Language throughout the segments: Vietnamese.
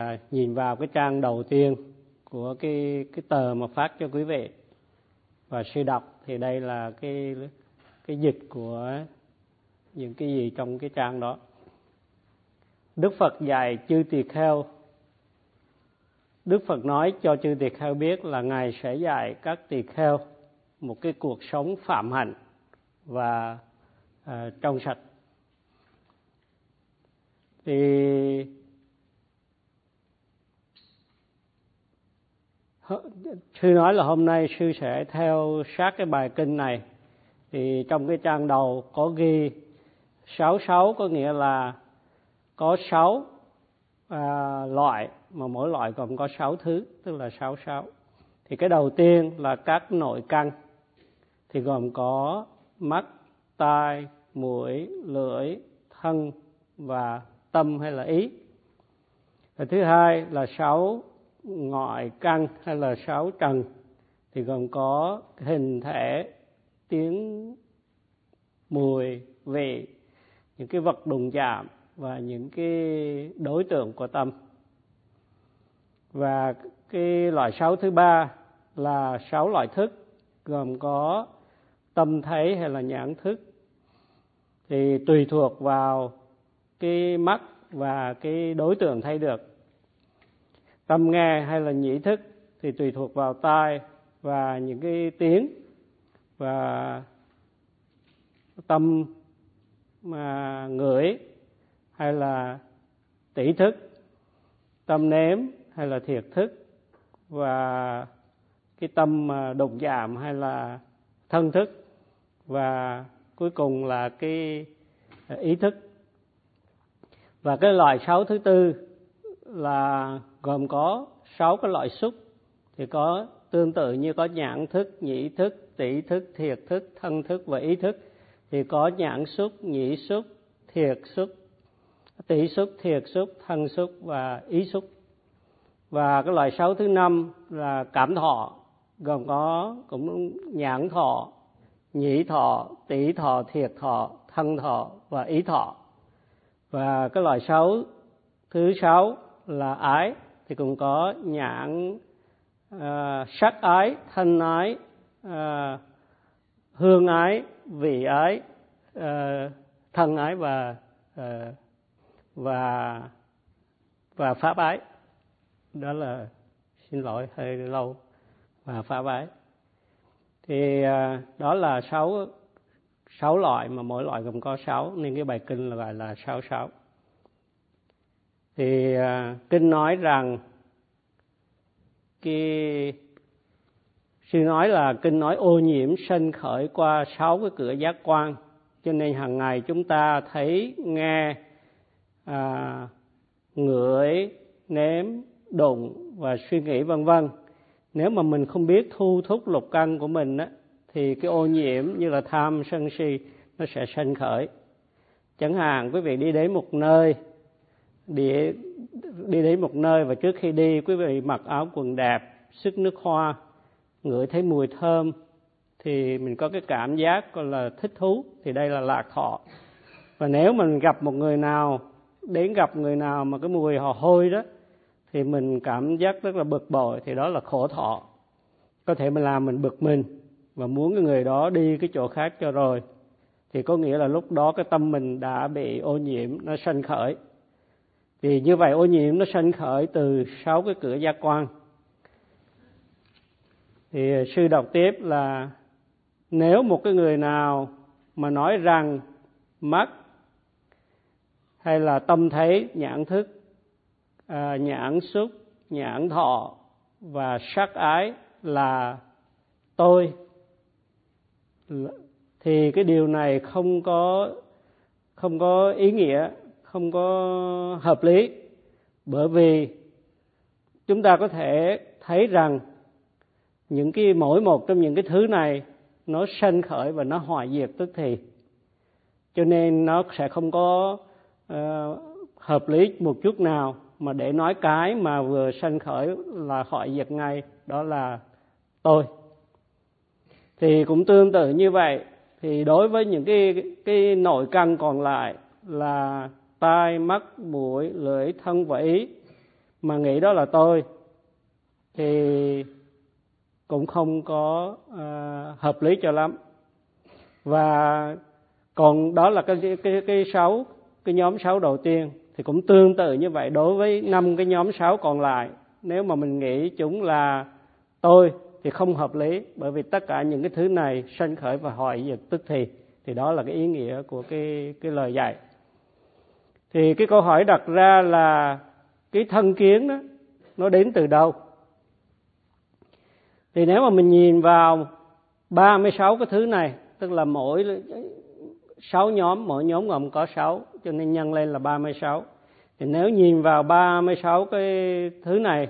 À, nhìn vào cái trang đầu tiên của cái cái tờ mà phát cho quý vị và sư đọc thì đây là cái cái dịch của những cái gì trong cái trang đó. Đức Phật dạy chư tỳ kheo Đức Phật nói cho chư tỳ kheo biết là ngài sẽ dạy các tỳ kheo một cái cuộc sống phạm hạnh và uh, trong sạch. Thì sư nói là hôm nay sư sẽ theo sát cái bài kinh này. Thì trong cái trang đầu có ghi sáu sáu có nghĩa là có sáu à, loại mà mỗi loại gồm có sáu thứ tức là sáu sáu. Thì cái đầu tiên là các nội căn. Thì gồm có mắt tai mũi lưỡi thân và tâm hay là ý. Và thứ hai là sáu ngoại căn hay là sáu trần thì gồm có hình thể, tiếng, mùi, vị, những cái vật đụng chạm và những cái đối tượng của tâm. Và cái loại sáu thứ ba là sáu loại thức, gồm có tâm thấy hay là nhãn thức. Thì tùy thuộc vào cái mắt và cái đối tượng thấy được tâm nghe hay là nhĩ thức thì tùy thuộc vào tai và những cái tiếng và tâm mà ngửi hay là tỷ thức, tâm nếm hay là thiệt thức và cái tâm à, đụng chạm hay là thân thức và cuối cùng là cái à, ý thức. Và cái loại sáu thứ tư là gồm có sáu cái loại xúc thì có tương tự như có nhãn thức, nhĩ thức, tỷ thức, thiệt thức, thân thức và ý thức thì có nhãn xúc, nhĩ xúc, thiệt xúc, tỷ xúc, thiệt xúc, thân xúc và ý xúc. Và cái loại sáu thứ năm là cảm thọ gồm có cũng nhãn thọ, nhĩ thọ, tỷ thọ, thiệt thọ, thân thọ và ý thọ. Và cái loại sáu thứ sáu là ái thì cũng có nhãn uh, sắc ái thân ái uh, hương ái vị ái uh, thân ái và uh, và và pháp ái. Đó là xin lỗi hơi lâu và pháp ái. Thì uh, đó là sáu sáu loại mà mỗi loại gồm có sáu nên cái bài kinh là gọi là sáu sáu thì à, kinh nói rằng cái sư nói là kinh nói ô nhiễm sân khởi qua sáu cái cửa giác quan. Cho nên hàng ngày chúng ta thấy nghe à, ngửi nếm đụng và suy nghĩ vân vân. Nếu mà mình không biết thu thúc lục căn của mình á thì cái ô nhiễm như là tham sân si nó sẽ sanh khởi. Chẳng hạn quý vị đi đến một nơi đi đi đến một nơi và trước khi đi, quý vị mặc áo quần đẹp sức nước hoa, ngửi thấy mùi thơm, thì mình có cái cảm giác gọi là thích thú, thì đây là lạc thọ. Và nếu mình gặp một người nào, đến gặp người nào mà cái mùi họ hôi đó, thì mình cảm giác rất là bực bội, thì đó là khổ thọ. Có thể mình làm mình bực mình và muốn cái người đó đi cái chỗ khác cho rồi, thì có nghĩa là lúc đó cái tâm mình đã bị ô nhiễm, nó sanh khởi thì như vậy ô nhiễm nó sinh khởi từ sáu cái cửa giác quan. Thì sư đọc tiếp là nếu một cái người nào mà nói rằng mắt hay là tâm thấy nhãn thức à, nhãn xúc nhãn thọ và sắc ái là tôi thì cái điều này không có không có ý nghĩa không có hợp lý. Bởi vì chúng ta có thể thấy rằng những cái mỗi một trong những cái thứ này nó sanh khởi và nó hoại diệt tức thì. Cho nên nó sẽ không có uh, hợp lý một chút nào mà để nói cái mà vừa sanh khởi là hoại diệt ngay đó là tôi. Thì cũng tương tự như vậy thì đối với những cái cái nội căn còn lại là tai mắt mũi lưỡi thân và ý. Mà nghĩ đó là tôi thì cũng không có uh, hợp lý cho lắm. Và còn đó là cái cái cái sáu cái nhóm sáu đầu tiên thì cũng tương tự như vậy. Đối với năm cái nhóm sáu còn lại nếu mà mình nghĩ chúng là tôi thì không hợp lý bởi vì tất cả những cái thứ này sanh khởi và hoại diệt tức thì thì đó là cái ý nghĩa của cái cái lời dạy thì cái câu hỏi đặt ra là cái thân kiến đó nó đến từ đâu? Thì nếu mà mình nhìn vào 36 cái thứ này, tức là mỗi sáu nhóm, mỗi nhóm gồm có 6 cho nên nhân lên là 36 thì nếu nhìn vào 36 cái thứ này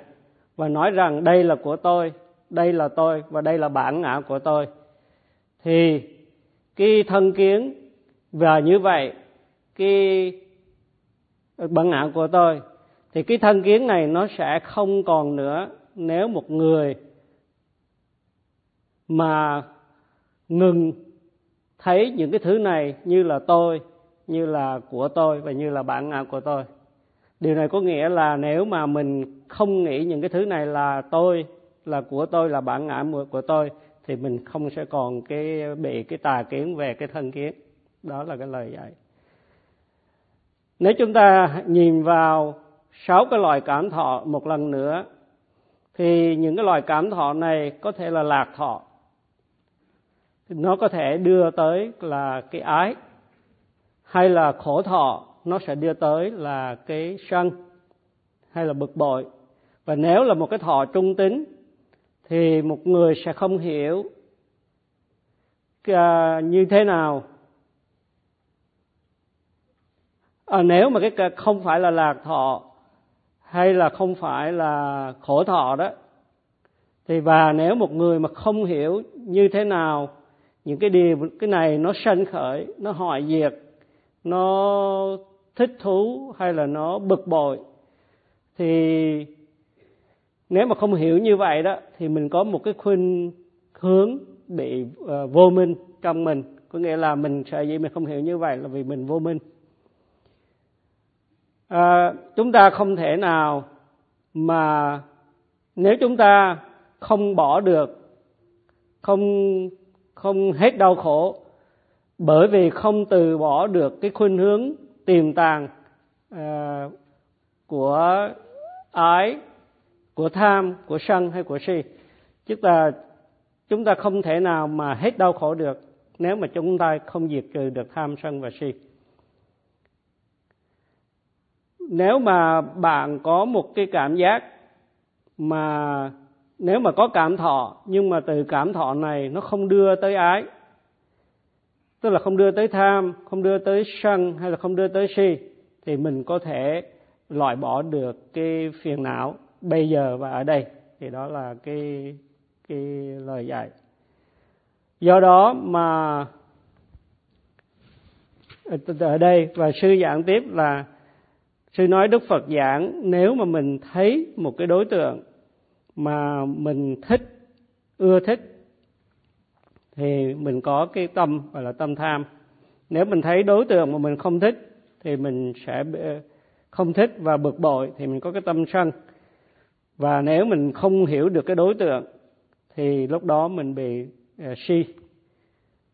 và nói rằng đây là của tôi, đây là tôi và đây là bản ngã của tôi, thì cái thân kiến và như vậy, cái bản ngã của tôi, thì cái thân kiến này nó sẽ không còn nữa nếu một người mà ngừng thấy những cái thứ này như là tôi, như là của tôi và như là bản ngã của tôi. Điều này có nghĩa là nếu mà mình không nghĩ những cái thứ này là tôi, là của tôi, là bản ngã của tôi, thì mình không sẽ còn cái bị cái tà kiến về cái thân kiến. Đó là cái lời dạy nếu chúng ta nhìn vào sáu cái loại cảm thọ một lần nữa, thì những cái loại cảm thọ này có thể là lạc thọ. Nó có thể đưa tới là cái ái, hay là khổ thọ, nó sẽ đưa tới là cái sân, hay là bực bội. Và nếu là một cái thọ trung tính, thì một người sẽ không hiểu à, như thế nào. À, nếu mà cái không phải là lạc thọ hay là không phải là khổ thọ đó thì và nếu một người mà không hiểu như thế nào những cái điều cái này nó sanh khởi nó hoại diệt nó thích thú hay là nó bực bội thì nếu mà không hiểu như vậy đó thì mình có một cái khuynh hướng bị uh, vô minh trong mình. Có nghĩa là mình sợ gì mình không hiểu như vậy là vì mình vô minh à, chúng ta không thể nào mà nếu chúng ta không bỏ được không không hết đau khổ bởi vì không từ bỏ được cái khuynh hướng tiềm tàng à, của ái của tham của sân hay của si chúng ta chúng ta không thể nào mà hết đau khổ được nếu mà chúng ta không diệt trừ được tham sân và si nếu mà bạn có một cái cảm giác mà, nếu mà có cảm thọ, nhưng mà từ cảm thọ này nó không đưa tới ái, tức là không đưa tới tham, không đưa tới sân hay là không đưa tới si, thì mình có thể loại bỏ được cái phiền não bây giờ và ở đây. Thì đó là cái cái lời dạy. Do đó mà ở đây và sư giảng tiếp là sư nói đức phật giảng nếu mà mình thấy một cái đối tượng mà mình thích ưa thích thì mình có cái tâm gọi là tâm tham. Nếu mình thấy đối tượng mà mình không thích thì mình sẽ không thích và bực bội thì mình có cái tâm sân. Và nếu mình không hiểu được cái đối tượng thì lúc đó mình bị uh, si.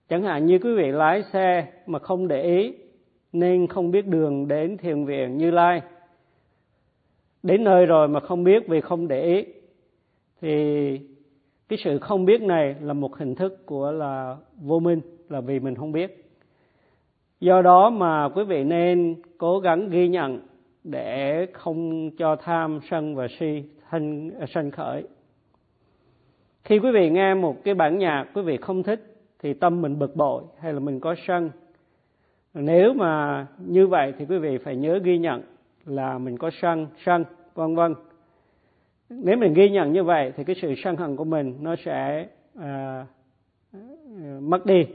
Chẳng hạn như quý vị lái xe mà không để ý nên không biết đường đến thiền viện như lai. Đến nơi rồi mà không biết vì không để ý, thì cái sự không biết này là một hình thức của là vô minh, là vì mình không biết. Do đó mà quý vị nên cố gắng ghi nhận để không cho tham sân và si thân à, sân khởi. Khi quý vị nghe một cái bản nhạc quý vị không thích, thì tâm mình bực bội hay là mình có sân nếu mà như vậy thì quý vị phải nhớ ghi nhận là mình có sân sân vân vân. Nếu mình ghi nhận như vậy thì cái sự sân hận của mình nó sẽ à, mất đi.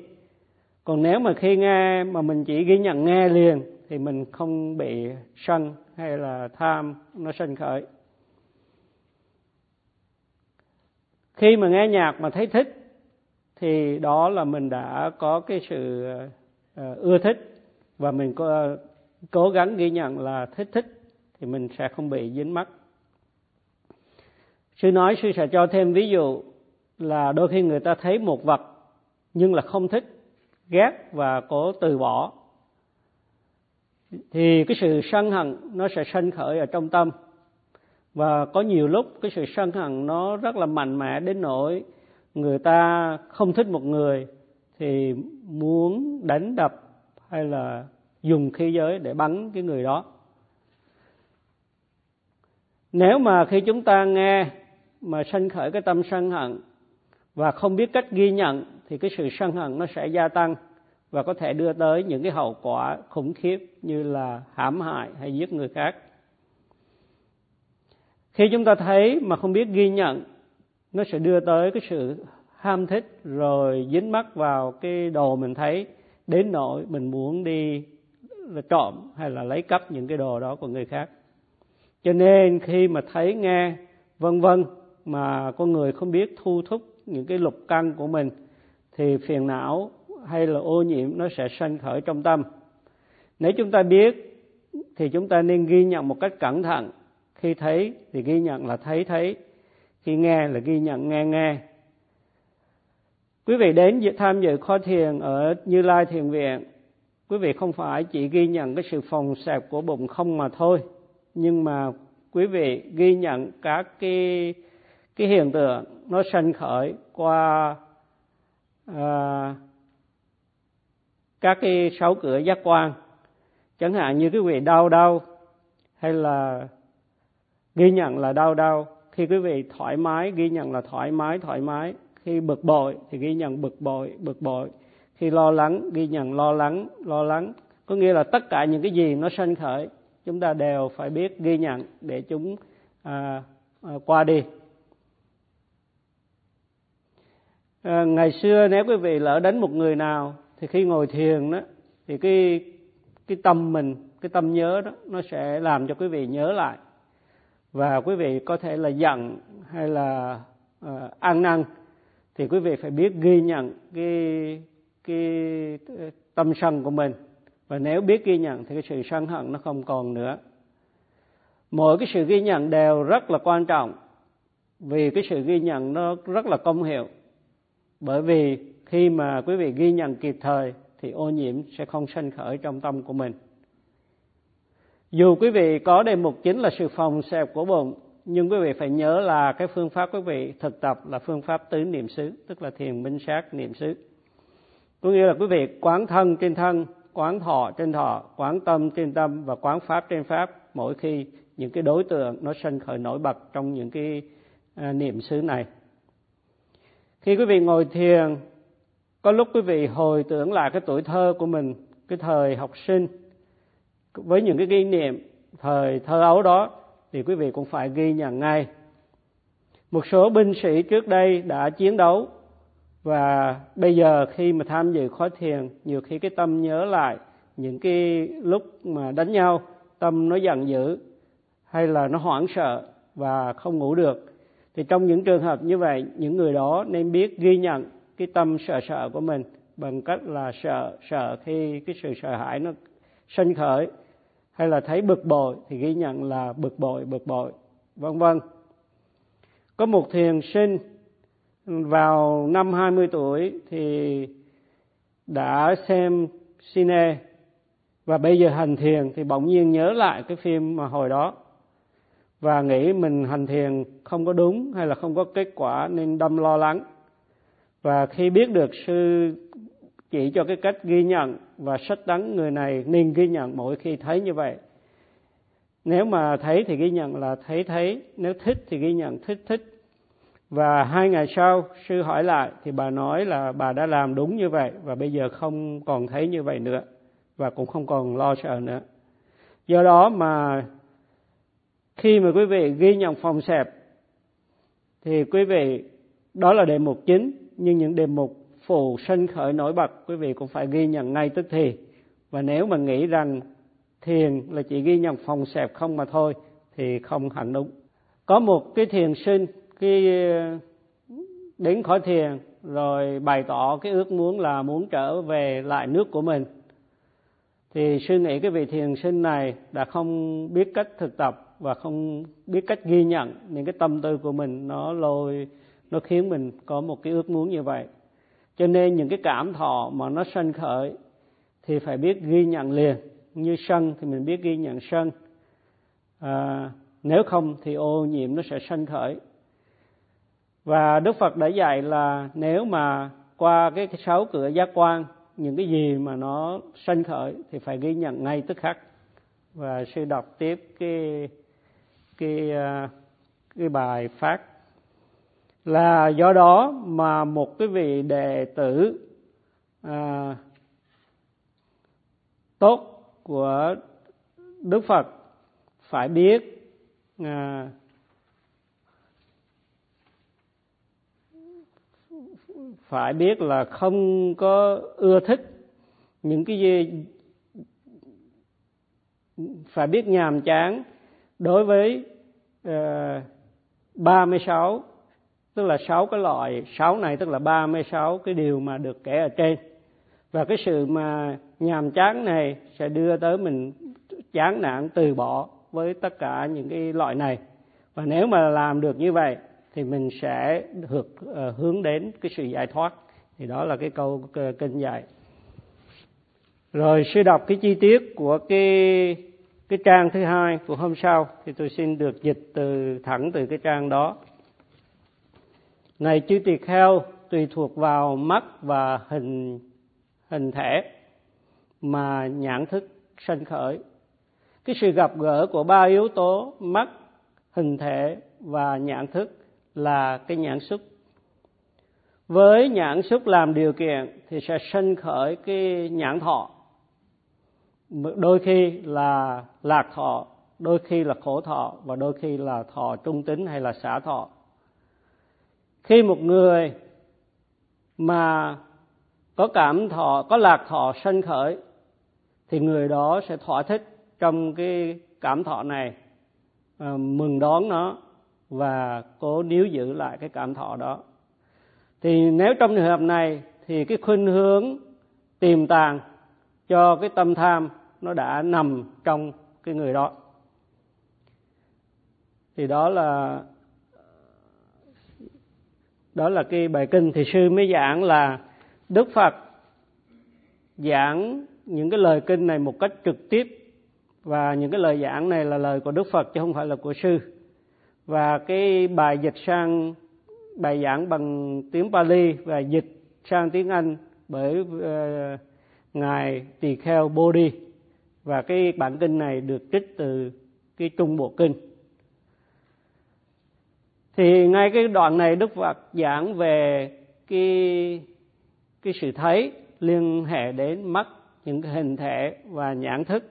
Còn nếu mà khi nghe mà mình chỉ ghi nhận nghe liền thì mình không bị sân hay là tham nó sân khởi. Khi mà nghe nhạc mà thấy thích thì đó là mình đã có cái sự à, ưa thích và mình có, cố gắng ghi nhận là thích thích thì mình sẽ không bị dính mắc. Sư nói, sư sẽ cho thêm ví dụ là đôi khi người ta thấy một vật nhưng là không thích, ghét và cố từ bỏ. Thì cái sự sân hận nó sẽ sanh khởi ở trong tâm. Và có nhiều lúc cái sự sân hận nó rất là mạnh mẽ đến nỗi người ta không thích một người thì muốn đánh đập hay là dùng khí giới để bắn cái người đó. Nếu mà khi chúng ta nghe mà sanh khởi cái tâm sân hận và không biết cách ghi nhận thì cái sự sân hận nó sẽ gia tăng và có thể đưa tới những cái hậu quả khủng khiếp như là hãm hại hay giết người khác. Khi chúng ta thấy mà không biết ghi nhận, nó sẽ đưa tới cái sự ham thích rồi dính mắc vào cái đồ mình thấy đến nỗi mình muốn đi trộm hay là lấy cắp những cái đồ đó của người khác. Cho nên khi mà thấy nghe, vân vân, mà con người không biết thu thúc những cái lục căn của mình, thì phiền não hay là ô nhiễm nó sẽ sanh khởi trong tâm. Nếu chúng ta biết, thì chúng ta nên ghi nhận một cách cẩn thận. Khi thấy thì ghi nhận là thấy thấy. Khi nghe là ghi nhận nghe nghe quý vị đến tham dự kho thiền ở như lai thiền viện. Quý vị không phải chỉ ghi nhận cái sự phòng xẹp của bụng không mà thôi nhưng mà quý vị ghi nhận các cái cái hiện tượng nó sanh khởi qua à, các cái sáu cửa giác quan. Chẳng hạn như quý vị đau đau hay là ghi nhận là đau đau khi quý vị thoải mái ghi nhận là thoải mái thoải mái khi bực bội thì ghi nhận bực bội bực bội. Khi lo lắng ghi nhận lo lắng lo lắng. Có nghĩa là tất cả những cái gì nó sanh khởi chúng ta đều phải biết ghi nhận để chúng à, à, qua đi. À, ngày xưa nếu quý vị lỡ đánh một người nào thì khi ngồi thiền đó thì cái cái tâm mình cái tâm nhớ đó nó sẽ làm cho quý vị nhớ lại. Và quý vị có thể là giận hay là uh, ăn năn thì quý vị phải biết ghi nhận cái cái ờ, tâm sân của mình. Và nếu biết ghi nhận thì cái sự sân hận nó không còn nữa. Mỗi cái sự ghi nhận đều rất là quan trọng, vì cái sự ghi nhận nó rất là công hiệu. Bởi vì khi mà quý vị ghi nhận kịp thời thì ô nhiễm sẽ không sinh khởi trong tâm của mình. Dù quý vị có đề mục chính là sự phòng xẹp của bụng nhưng quý vị phải nhớ là cái phương pháp quý vị thực tập là phương pháp tứ niệm xứ tức là thiền minh sát niệm xứ. Có nghĩa là quý vị quán thân trên thân quán thọ trên thọ quán tâm trên tâm và quán pháp trên pháp mỗi khi những cái đối tượng nó sinh khởi nổi bật trong những cái à, niệm xứ này. Khi quý vị ngồi thiền có lúc quý vị hồi tưởng lại cái tuổi thơ của mình cái thời học sinh với những cái kỷ niệm thời thơ ấu đó thì quý vị cũng phải ghi nhận ngay. Một số binh sĩ trước đây đã chiến đấu và bây giờ khi mà tham dự khóa thiền, nhiều khi cái tâm nhớ lại những cái lúc mà đánh nhau, tâm nó giận dữ hay là nó hoảng sợ và không ngủ được. Thì trong những trường hợp như vậy, những người đó nên biết ghi nhận cái tâm sợ sợ của mình bằng cách là sợ sợ khi cái sự sợ hãi nó sinh khởi hay là thấy bực bội thì ghi nhận là bực bội bực bội, vân vân. Có một thiền sinh vào năm 20 tuổi thì đã xem cine và bây giờ hành thiền thì bỗng nhiên nhớ lại cái phim mà hồi đó và nghĩ mình hành thiền không có đúng hay là không có kết quả nên đâm lo lắng. Và khi biết được sư chỉ cho cái cách ghi nhận và sách đắng người này nên ghi nhận mỗi khi thấy như vậy. Nếu mà thấy thì ghi nhận là thấy thấy, nếu thích thì ghi nhận thích thích. Và hai ngày sau, sư hỏi lại thì bà nói là bà đã làm đúng như vậy và bây giờ không còn thấy như vậy nữa và cũng không còn lo sợ nữa. Do đó mà khi mà quý vị ghi nhận phòng xẹp thì quý vị, đó là đề mục chính, nhưng những đề mục phù sinh khởi nổi bật, quý vị cũng phải ghi nhận ngay tức thì. Và nếu mà nghĩ rằng thiền là chỉ ghi nhận phòng xẹp không mà thôi, thì không hẳn đúng. Có một cái thiền sinh khi ờ, đến khỏi thiền, rồi bày tỏ cái ước muốn là muốn trở về lại nước của mình. Thì suy nghĩ cái vị thiền sinh này đã không biết cách thực tập và không biết cách ghi nhận những cái tâm tư của mình, nó lôi, nó khiến mình có một cái ước muốn như vậy cho nên những cái cảm thọ mà nó sân khởi thì phải biết ghi nhận liền. Như sân thì mình biết ghi nhận sân. À, nếu không thì ô nhiễm nó sẽ sân khởi. Và đức phật đã dạy là nếu mà qua cái, cái sáu cửa giác quan những cái gì mà nó sanh khởi thì phải ghi nhận ngay tức khắc. Và sư đọc tiếp cái cái à, cái bài phát là do đó mà một cái vị đệ tử à, tốt của Đức Phật phải biết à, phải biết là không có ưa thích những cái gì phải biết nhàm chán đối với à, ba mươi sáu tức là sáu cái loại sáu này tức là 36 cái điều mà được kể ở trên. Và cái sự mà nhàm chán này sẽ đưa tới mình chán nản từ bỏ với tất cả những cái loại này. Và nếu mà làm được như vậy thì mình sẽ được uh, hướng đến cái sự giải thoát. Thì đó là cái câu ờ, kinh dạy. Rồi sư đọc cái chi tiết của cái cái trang thứ hai của hôm sau thì tôi xin được dịch từ thẳng từ cái trang đó này chư tỳ kheo, tùy thuộc vào mắt và hình hình thể mà nhãn thức sanh khởi. Cái sự gặp gỡ của ba yếu tố mắt, hình thể và nhãn thức là cái nhãn xúc. Với nhãn xúc làm điều kiện thì sẽ sanh khởi cái nhãn thọ. Đôi khi là lạc thọ, đôi khi là khổ thọ và đôi khi là thọ trung tính hay là xả thọ khi một người mà có cảm thọ có lạc thọ sanh khởi thì người đó sẽ thỏa thích trong cái cảm thọ này à, mừng đón nó và cố níu giữ lại cái cảm thọ đó. Thì nếu trong trường hợp này thì cái khuynh hướng tiềm tàng cho cái tâm tham nó đã nằm trong cái người đó. Thì đó là đó là cái bài kinh thì sư mới giảng là đức phật giảng những cái lời kinh này một cách trực tiếp. Và những cái lời giảng này là lời của đức phật chứ không phải là của sư. Và cái bài dịch sang bài giảng bằng tiếng Pali và dịch sang tiếng Anh bởi uh, ngài tỳ kheo Bodhi. Và cái bản kinh này được trích từ cái trung bộ kinh thì ngay cái đoạn này Đức Phật giảng về cái cái sự thấy liên hệ đến mắt, những cái hình thể và nhãn thức.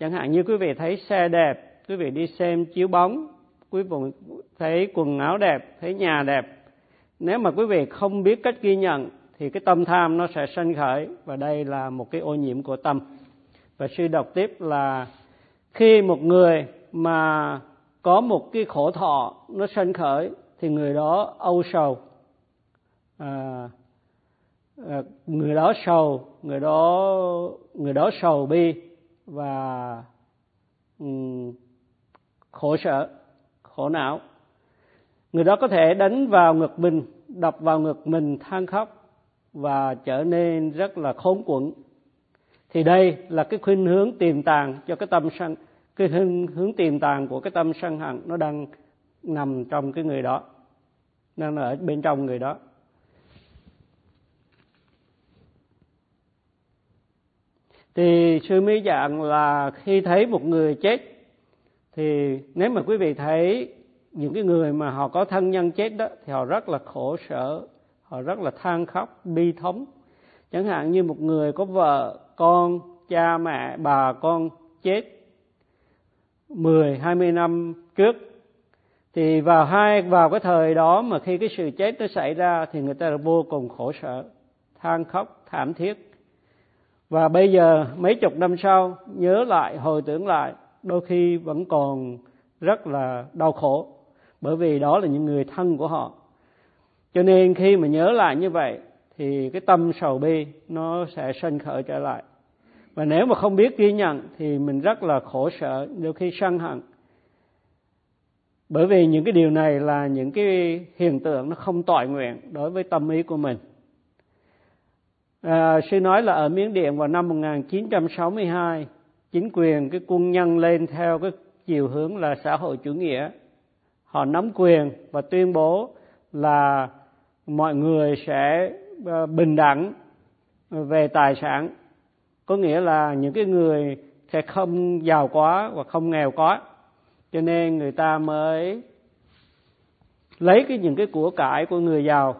Chẳng hạn như quý vị thấy xe đẹp, quý vị đi xem chiếu bóng, quý vị thấy quần áo đẹp, thấy nhà đẹp. Nếu mà quý vị không biết cách ghi nhận, thì cái tâm tham nó sẽ sanh khởi, và đây là một cái ô nhiễm của tâm. Và sư đọc tiếp là, khi một người mà có một cái khổ thọ nó sanh khởi thì người đó âu sầu. À, à, người đó sầu người đó người đó sầu bi và um, khổ sở khổ não. Người đó có thể đánh vào ngực mình đập vào ngực mình than khóc và trở nên rất là khốn quẫn. Thì đây là cái khuynh hướng tiềm tàng cho cái tâm sân cái hướng, hướng tiềm tàng của cái tâm sân hận nó đang nằm trong cái người đó đang ở bên trong người đó. Thì sư mỹ dạng là khi thấy một người chết thì nếu mà quý vị thấy những cái người mà họ có thân nhân chết đó thì họ rất là khổ sở họ rất là than khóc bi thống. Chẳng hạn như một người có vợ con cha mẹ bà con chết 10 20 năm trước. Thì vào hai, vào cái thời đó mà khi cái sự chết nó xảy ra thì người ta là vô cùng khổ sở, than khóc, thảm thiết. Và bây giờ, mấy chục năm sau, nhớ lại, hồi tưởng lại, đôi khi vẫn còn rất là đau khổ, bởi vì đó là những người thân của họ. Cho nên khi mà nhớ lại như vậy thì cái tâm sầu bi nó sẽ sân khởi trở lại và nếu mà không biết ghi nhận thì mình rất là khổ sở đôi khi sân hận. Bởi vì những cái điều này là những cái hiện tượng nó không tọa nguyện đối với tâm ý của mình. À, sư nói là ở Miến Điện vào năm 1962 chính quyền cái quân nhân lên theo cái chiều hướng là xã hội chủ nghĩa. Họ nắm quyền và tuyên bố là mọi người sẽ à, bình đẳng về tài sản có nghĩa là những cái người sẽ không giàu quá và không nghèo quá cho nên người ta mới lấy cái những cái của cải của người giàu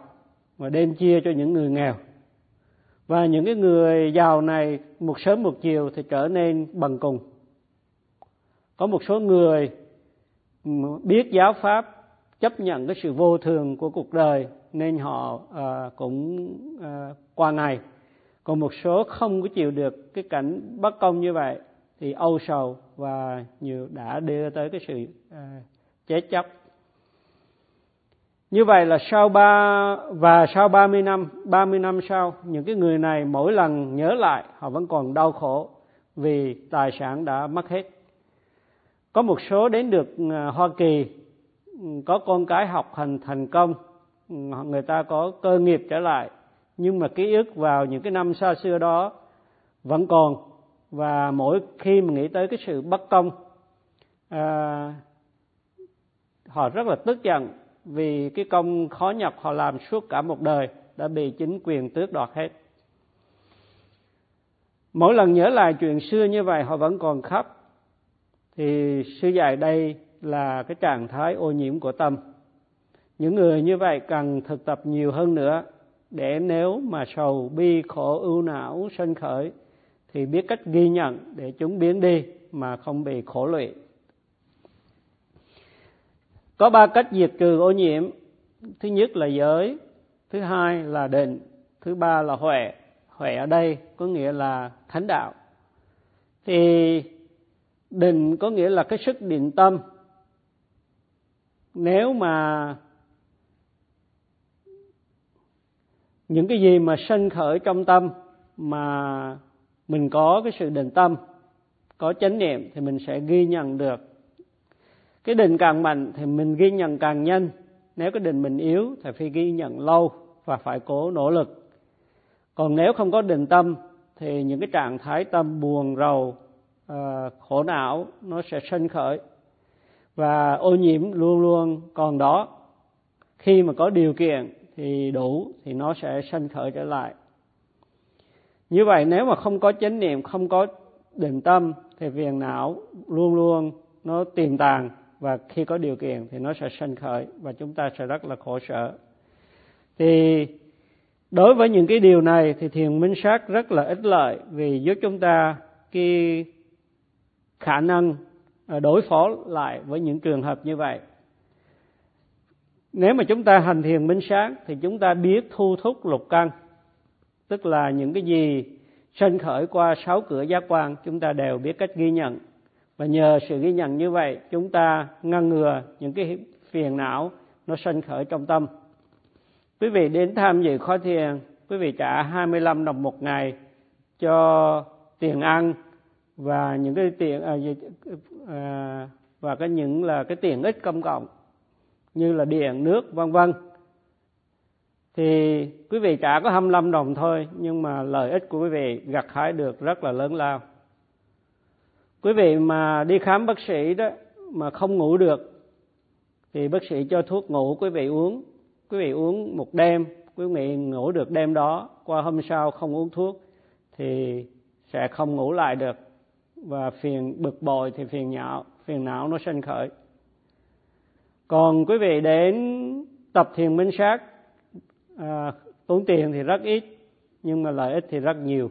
và đem chia cho những người nghèo. Và những cái người giàu này một sớm một chiều thì trở nên bằng cùng. Có một số người biết giáo pháp chấp nhận cái sự vô thường của cuộc đời nên họ à, cũng à, qua ngày còn một số không có chịu được cái cảnh bất công như vậy thì âu sầu và nhiều đã đưa tới cái sự à, chết chóc. Như vậy là sau ba và sau 30 năm 30 năm sau những cái người này mỗi lần nhớ lại họ vẫn còn đau khổ vì tài sản đã mất hết. Có một số đến được à, Hoa Kỳ có con cái học hành thành công người ta có cơ nghiệp trở lại nhưng mà ký ức vào những cái năm xa xưa đó vẫn còn. Và mỗi khi mà nghĩ tới cái sự bất công à, họ rất là tức giận vì cái công khó nhọc họ làm suốt cả một đời đã bị chính quyền tước đoạt hết. Mỗi lần nhớ lại chuyện xưa như vậy họ vẫn còn khóc. Thì sư dạy đây là cái trạng thái ô nhiễm của tâm. Những người như vậy cần thực tập nhiều hơn nữa để nếu mà sầu bi khổ ưu não sân khởi, thì biết cách ghi nhận để chúng biến đi mà không bị khổ lụy có ba cách diệt trừ ô nhiễm. Thứ nhất là giới, thứ hai là định, thứ ba là huệ. Huệ ở đây có nghĩa là thánh đạo. Thì định có nghĩa là cái sức định tâm. Nếu mà những cái gì mà sanh khởi trong tâm mà mình có cái sự định tâm có chánh niệm thì mình sẽ ghi nhận được. Cái định càng mạnh thì mình ghi nhận càng nhanh. Nếu cái định mình yếu thì phải ghi nhận lâu và phải cố nỗ lực. Còn nếu không có định tâm thì những cái trạng thái tâm buồn rầu uh, khổ não nó sẽ sinh khởi và ô nhiễm luôn luôn còn đó. Khi mà có điều kiện thì đủ thì nó sẽ sanh khởi trở lại. Như vậy nếu mà không có chánh niệm, không có định tâm, thì phiền não luôn luôn nó tiềm tàng và khi có điều kiện thì nó sẽ sanh khởi và chúng ta sẽ rất là khổ sở. Thì đối với những cái điều này thì thiền minh sát rất là ích lợi vì giúp chúng ta cái khả năng à, đối phó lại với những trường hợp như vậy nếu mà chúng ta hành thiền minh sáng thì chúng ta biết thu thúc lục căn. Tức là những cái gì sanh khởi qua sáu cửa giác quan chúng ta đều biết cách ghi nhận. Và nhờ sự ghi nhận như vậy chúng ta ngăn ngừa những cái phiền não nó sanh khởi trong tâm. Quý vị đến tham dự khóa thiền quý vị trả 25 đồng một ngày cho tiền ăn và những cái tiền à, à, và cái những là cái tiện ích công cộng như là điện nước, vân vân. Thì quý vị trả có 25 đồng thôi, nhưng mà lợi ích của quý vị gặt hái được rất là lớn lao. Quý vị mà đi khám bác sĩ đó mà không ngủ được, thì bác sĩ cho thuốc ngủ quý vị uống. Quý vị uống một đêm, quý vị ngủ được đêm đó, qua hôm sau không uống thuốc thì sẽ không ngủ lại được. Và phiền bực bội thì phiền nhạo, phiền não nó sinh khởi còn quý vị đến tập thiền minh sát à, tốn tiền thì rất ít nhưng mà lợi ích thì rất nhiều.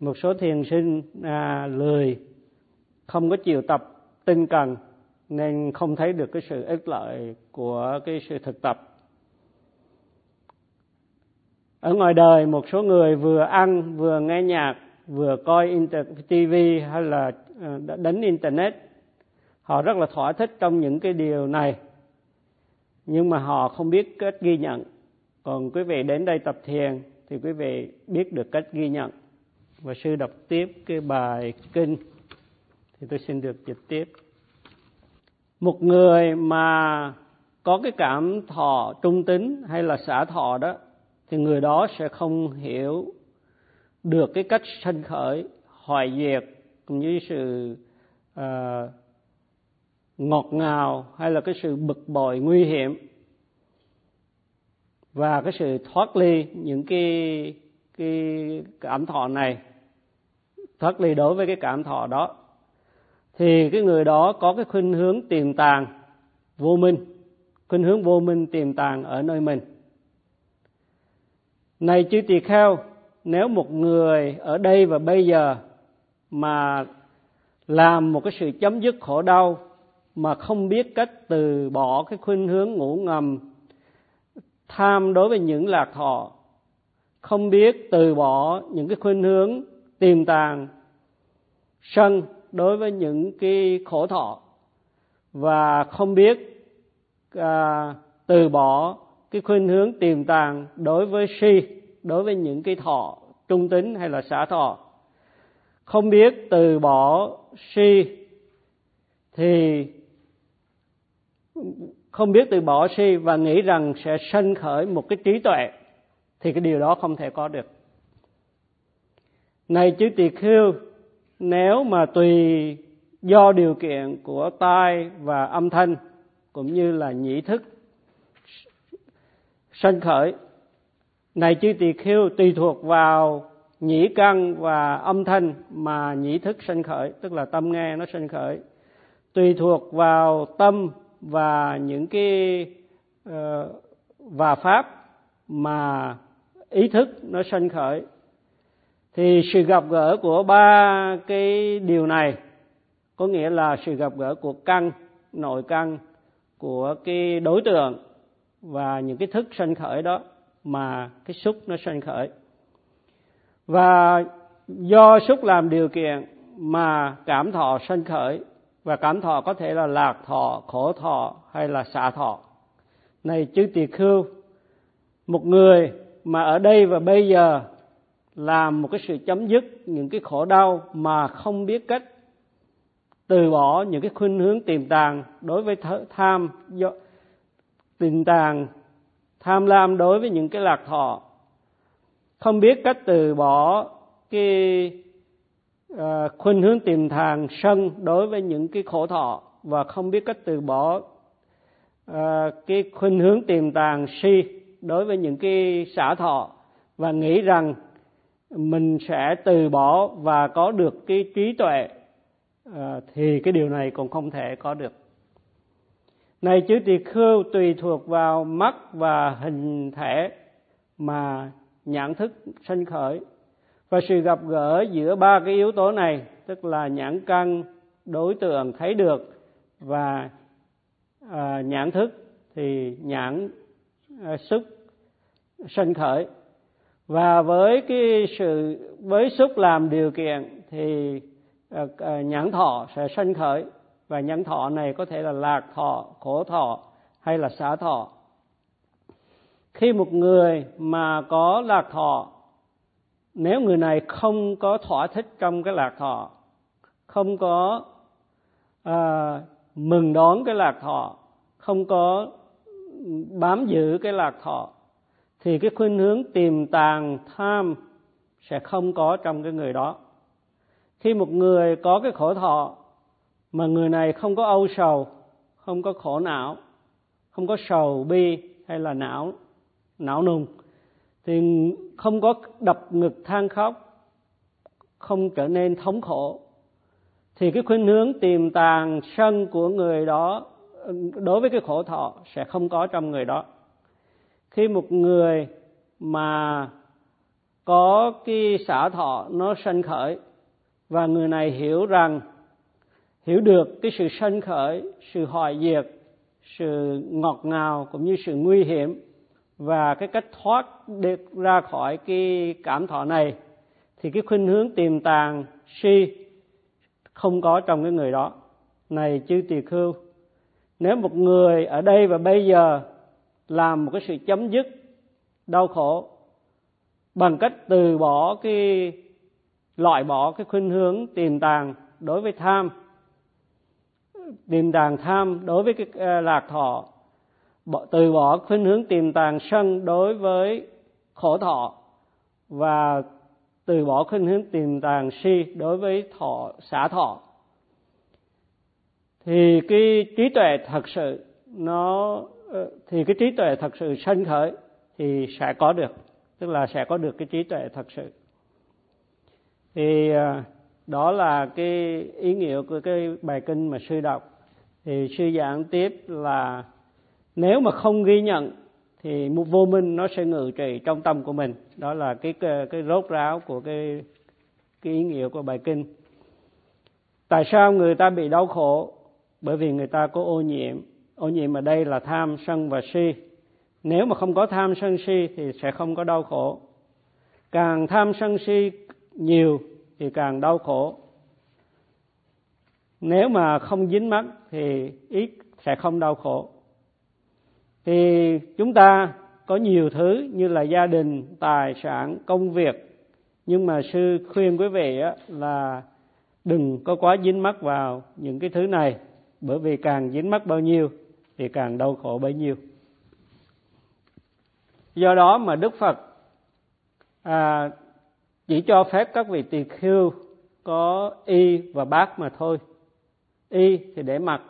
Một số thiền sinh à, lười không có chịu tập tinh cần nên không thấy được cái sự ích lợi của cái sự thực tập. Ở ngoài đời một số người vừa ăn vừa nghe nhạc vừa coi TV hay là à, đánh internet họ rất là thỏa thích trong những cái điều này. Nhưng mà họ không biết cách ghi nhận. Còn quý vị đến đây tập thiền thì quý vị biết được cách ghi nhận. Và sư đọc tiếp cái bài kinh thì tôi xin được dịch tiếp. Một người mà có cái cảm thọ trung tính hay là xả thọ đó thì người đó sẽ không hiểu được cái cách sanh khởi hoại diệt cũng như sự uh, ngọt ngào hay là cái sự bực bội, nguy hiểm và cái sự thoát ly những cái cái cảm thọ này, thoát ly đối với cái cảm thọ đó, thì cái người đó có cái khuynh hướng tiềm tàng vô minh, khuynh hướng vô minh tiềm tàng ở nơi mình. Này chư tỳ kheo, nếu một người ở đây và bây giờ mà làm một cái sự chấm dứt khổ đau mà không biết cách từ bỏ cái khuynh hướng ngủ ngầm tham đối với những lạc thọ không biết từ bỏ những cái khuynh hướng tiềm tàng sân đối với những cái khổ thọ và không biết à, từ bỏ cái khuynh hướng tiềm tàng đối với si đối với những cái thọ trung tính hay là xả thọ. Không biết từ bỏ si thì không biết từ bỏ si và nghĩ rằng sẽ sanh khởi một cái trí tuệ, thì cái điều đó không thể có được. Này chứ tỳ khưu nếu mà tùy do điều kiện của tai và âm thanh, cũng như là nhĩ thức sanh khởi, này chứ tỳ khưu tùy thuộc vào nhĩ căn và âm thanh mà nhĩ thức sanh khởi, tức là tâm nghe nó sanh khởi, tùy thuộc vào tâm và những cái uh, và pháp mà ý thức nó sanh khởi. Thì sự gặp gỡ của ba cái điều này có nghĩa là sự gặp gỡ của căn nội căn của cái đối tượng và những cái thức sanh khởi đó mà cái xúc nó sanh khởi. Và do xúc làm điều kiện mà cảm thọ sanh khởi và cảm thọ có thể là lạc thọ, khổ thọ hay là xả thọ. Này chư tỳ khưu, một người mà ở đây và bây giờ làm một cái sự chấm dứt những cái khổ đau mà không biết cách từ bỏ những cái khuynh hướng tiềm tàng đối với tham do, tiềm tàng, tham lam đối với những cái lạc thọ, không biết cách từ bỏ cái uh, khuynh hướng tìm tàng sân đối với những cái khổ thọ và không biết cách từ bỏ. À, cái khuynh hướng tìm tàng si đối với những cái xả thọ và nghĩ rằng mình sẽ từ bỏ và có được cái trí tuệ à, thì cái điều này cũng không thể có được. Này chữ tỳ khưu tùy thuộc vào mắt và hình thể mà nhãn thức sanh khởi và sự gặp gỡ giữa ba cái yếu tố này tức là nhãn căn đối tượng thấy được và à, nhãn thức thì nhãn à, xúc sanh khởi. Và với cái sự với xúc làm điều kiện thì à, à, nhãn thọ sẽ sinh khởi. Và nhãn thọ này có thể là lạc thọ khổ thọ hay là xả thọ. Khi một người mà có lạc thọ nếu người này không có thỏa thích trong cái lạc thọ không có à, mừng đón cái lạc thọ không có bám giữ cái lạc thọ thì cái khuynh hướng tiềm tàng tham sẽ không có trong cái người đó. Khi một người có cái khổ thọ mà người này không có âu sầu không có khổ não không có sầu bi hay là não não nùng thì không có đập ngực than khóc, không trở nên thống khổ. Thì cái khuynh hướng tiềm tàng sân của người đó, đối với cái khổ thọ sẽ không có trong người đó. Khi một người mà có cái xả thọ nó sanh khởi và người này hiểu rằng, hiểu được cái sự sanh khởi, sự hoại diệt, sự ngọt ngào cũng như sự nguy hiểm và cái cách thoát được ra khỏi cái cảm thọ này thì cái khuynh hướng tiềm tàng si không có trong cái người đó. Này chư tỳ khưu, nếu một người ở đây và bây giờ làm một cái sự chấm dứt đau khổ bằng cách từ bỏ cái, loại bỏ cái khuynh hướng tiềm tàng đối với tham, tiềm tàng tham đối với cái à, lạc thọ từ bỏ khuynh hướng tìm tàng sân đối với khổ thọ và từ bỏ khuynh hướng tìm tàng si đối với thọ, xả thọ. Thì cái trí tuệ thật sự nó ờ, thì cái trí tuệ thật sự sanh khởi thì sẽ có được, tức là sẽ có được cái trí tuệ thật sự. Thì ờ, đó là cái ý nghĩa của cái bài kinh mà sư đọc. Thì sư giảng tiếp là nếu mà không ghi nhận thì một vô minh nó sẽ ngự trị trong tâm của mình. Đó là cái cái, cái rốt ráo của cái cái ý nghĩa của bài kinh. Tại sao người ta bị đau khổ? Bởi vì người ta có ô nhiễm. Ô nhiễm ở đây là tham sân và si. Nếu mà không có tham sân si thì sẽ không có đau khổ. Càng tham sân si nhiều thì càng đau khổ. Nếu mà không dính mắc thì ít sẽ không đau khổ thì chúng ta có nhiều thứ như là gia đình tài sản công việc. Nhưng mà sư khuyên quý vị là đừng có quá dính mắc vào những cái thứ này. Bởi vì càng dính mắc bao nhiêu thì càng đau khổ bấy nhiêu. Do đó mà đức phật à, chỉ cho phép các vị tỳ khưu có y và bát mà thôi. Y thì để mặc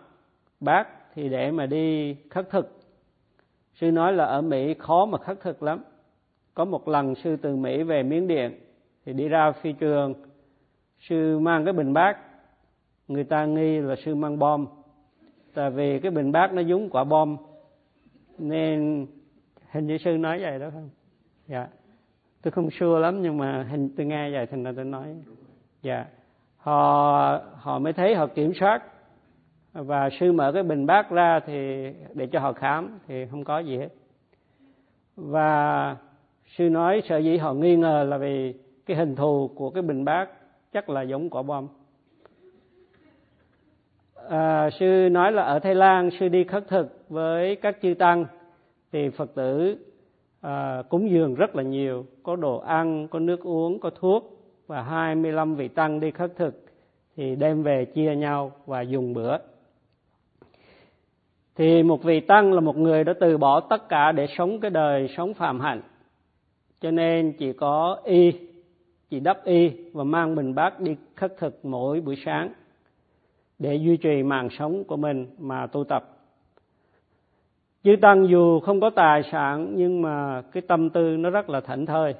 bát thì để mà đi khất thực sư nói là ở mỹ khó mà khắc thực lắm. Có một lần sư từ mỹ về miến điện, thì đi ra phi trường. Sư mang cái bình bát, người ta nghi là sư mang bom. Tại vì cái bình bát nó dúng quả bom, nên hình như sư nói vậy đó không? Dạ. Tôi không sure lắm, nhưng mà hình, tôi nghe vậy thành ra tôi nói. Dạ. Họ họ mới thấy họ kiểm soát và sư mở cái bình bát ra thì để cho họ khám thì không có gì hết. Và sư nói sợ dĩ họ nghi ngờ là vì cái hình thù của cái bình bát chắc là giống quả bom. À, sư nói là ở thái lan sư đi khất thực với các chư tăng thì phật tử à, cúng dường rất là nhiều có đồ ăn có nước uống có thuốc và 25 vị tăng đi khất thực thì đem về chia nhau và dùng bữa thì một vị tăng là một người đã từ bỏ tất cả để sống cái đời sống phạm hạnh. Cho nên chỉ có y, chỉ đắp y và mang bình bát đi khất thực mỗi buổi sáng để duy trì mạng sống của mình mà tu tập. Chư tăng dù không có tài sản, nhưng mà cái tâm tư nó rất là thảnh thơi.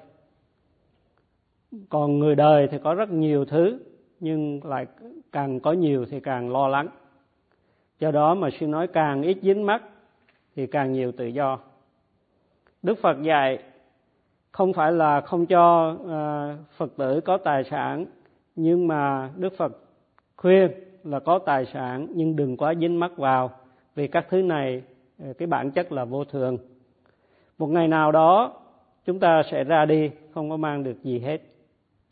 Còn người đời thì có rất nhiều thứ, nhưng lại càng có nhiều thì càng lo lắng do đó mà sư nói càng ít dính mắc thì càng nhiều tự do. Đức phật dạy không phải là không cho uh, phật tử có tài sản nhưng mà đức phật khuyên là có tài sản nhưng đừng quá dính mắc vào vì các thứ này ờ, cái bản chất là vô thường. Một ngày nào đó chúng ta sẽ ra đi không có mang được gì hết.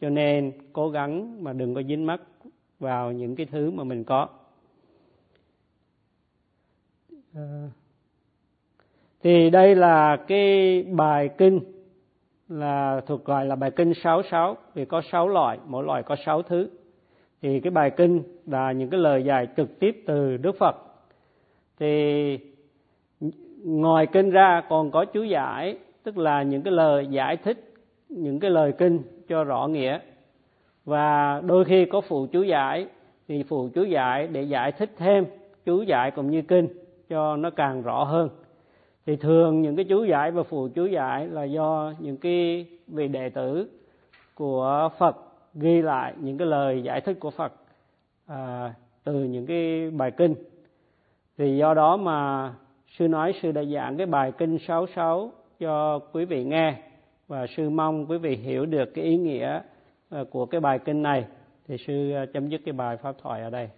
Cho nên cố gắng mà đừng có dính mắc vào những cái thứ mà mình có. Ờ. thì đây là cái bài kinh là thuộc gọi là bài kinh 66 vì có 6 loại, mỗi loại có 6 thứ. Thì cái bài kinh là những cái lời dạy trực tiếp từ Đức Phật. Thì ngoài kinh ra còn có chú giải tức là những cái lời giải thích những cái lời kinh cho rõ nghĩa. Và đôi khi có phụ chú giải thì phụ chú giải để giải thích thêm chú giải cũng như kinh cho nó càng rõ hơn. Thì thường những cái chú giải và phụ chú giải là do những cái vị đệ tử của Phật ghi lại những cái lời giải thích của Phật à, từ những cái bài kinh. Thì do đó mà sư nói sư đã giảng cái bài kinh 66 cho quý vị nghe và sư mong quý vị hiểu được cái ý nghĩa à, của cái bài kinh này. Thì sư à, chấm dứt cái bài pháp thoại ở đây.